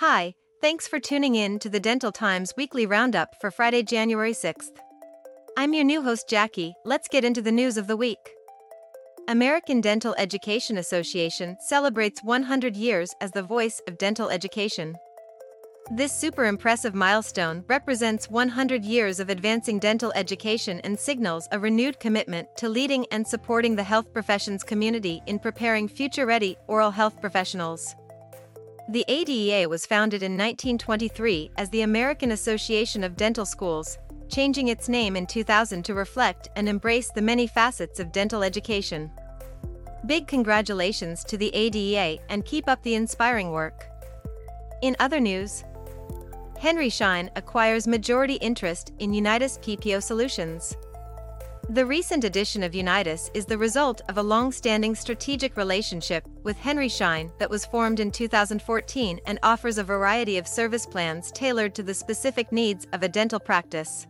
Hi, thanks for tuning in to the Dental Times weekly roundup for Friday, January 6th. I'm your new host, Jackie. Let's get into the news of the week. American Dental Education Association celebrates 100 years as the voice of dental education. This super impressive milestone represents 100 years of advancing dental education and signals a renewed commitment to leading and supporting the health professions community in preparing future ready oral health professionals. The ADEA was founded in 1923 as the American Association of Dental Schools, changing its name in 2000 to reflect and embrace the many facets of dental education. Big congratulations to the ADEA and keep up the inspiring work. In other news, Henry Schein acquires majority interest in Unitas PPO Solutions. The recent addition of Unitas is the result of a long-standing strategic relationship with Henry Schein that was formed in 2014 and offers a variety of service plans tailored to the specific needs of a dental practice.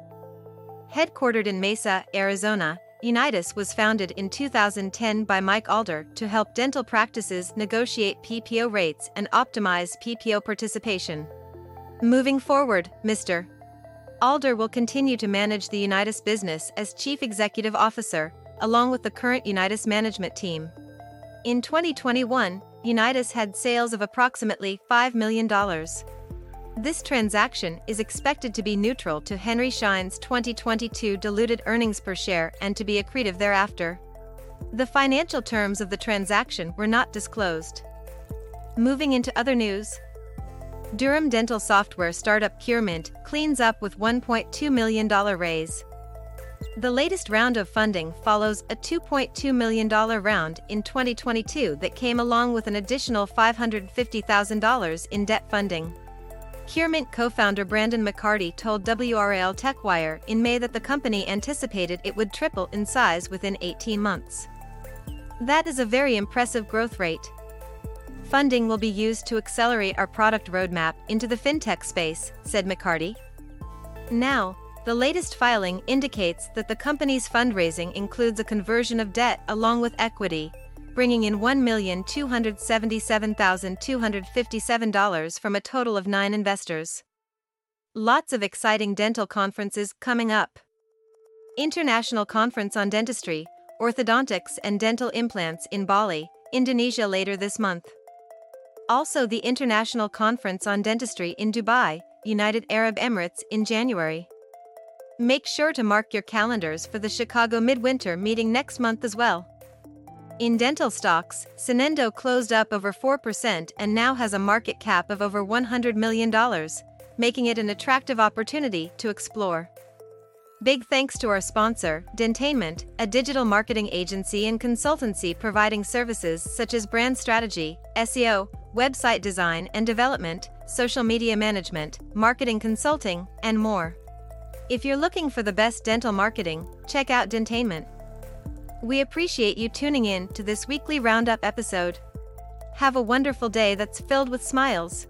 Headquartered in Mesa, Arizona, Unitas was founded in 2010 by Mike Alder to help dental practices negotiate PPO rates and optimize PPO participation. Moving forward, Mr. Alder will continue to manage the Unitas business as Chief Executive Officer, along with the current Unitas management team. In 2021, Unitas had sales of approximately $5 million. This transaction is expected to be neutral to Henry Schein's 2022 diluted earnings per share and to be accretive thereafter. The financial terms of the transaction were not disclosed. Moving into other news, Durham dental software startup Curemint cleans up with $1.2 million raise. The latest round of funding follows a $2.2 million round in 2022 that came along with an additional $550,000 in debt funding. Curemint co-founder Brandon McCarty told WRAL TechWire in May that the company anticipated it would triple in size within 18 months. That is a very impressive growth rate. Funding will be used to accelerate our product roadmap into the fintech space, said McCarty. Now, the latest filing indicates that the company's fundraising includes a conversion of debt along with equity, bringing in $1,277,257 from a total of nine investors. Lots of exciting dental conferences coming up. International Conference on Dentistry, Orthodontics and Dental Implants in Bali, Indonesia later this month. Also the International Conference on Dentistry in Dubai, United Arab Emirates in January. Make sure to mark your calendars for the Chicago Midwinter meeting next month as well. In dental stocks, Sonendo closed up over 4% and now has a market cap of over $100 million, making it an attractive opportunity to explore. Big thanks to our sponsor, Dentainment, a digital marketing agency and consultancy providing services such as brand strategy, SEO, website design and development, social media management, marketing consulting, and more. If you're looking for the best dental marketing, check out Dentainment. We appreciate you tuning in to this weekly roundup episode. Have a wonderful day that's filled with smiles.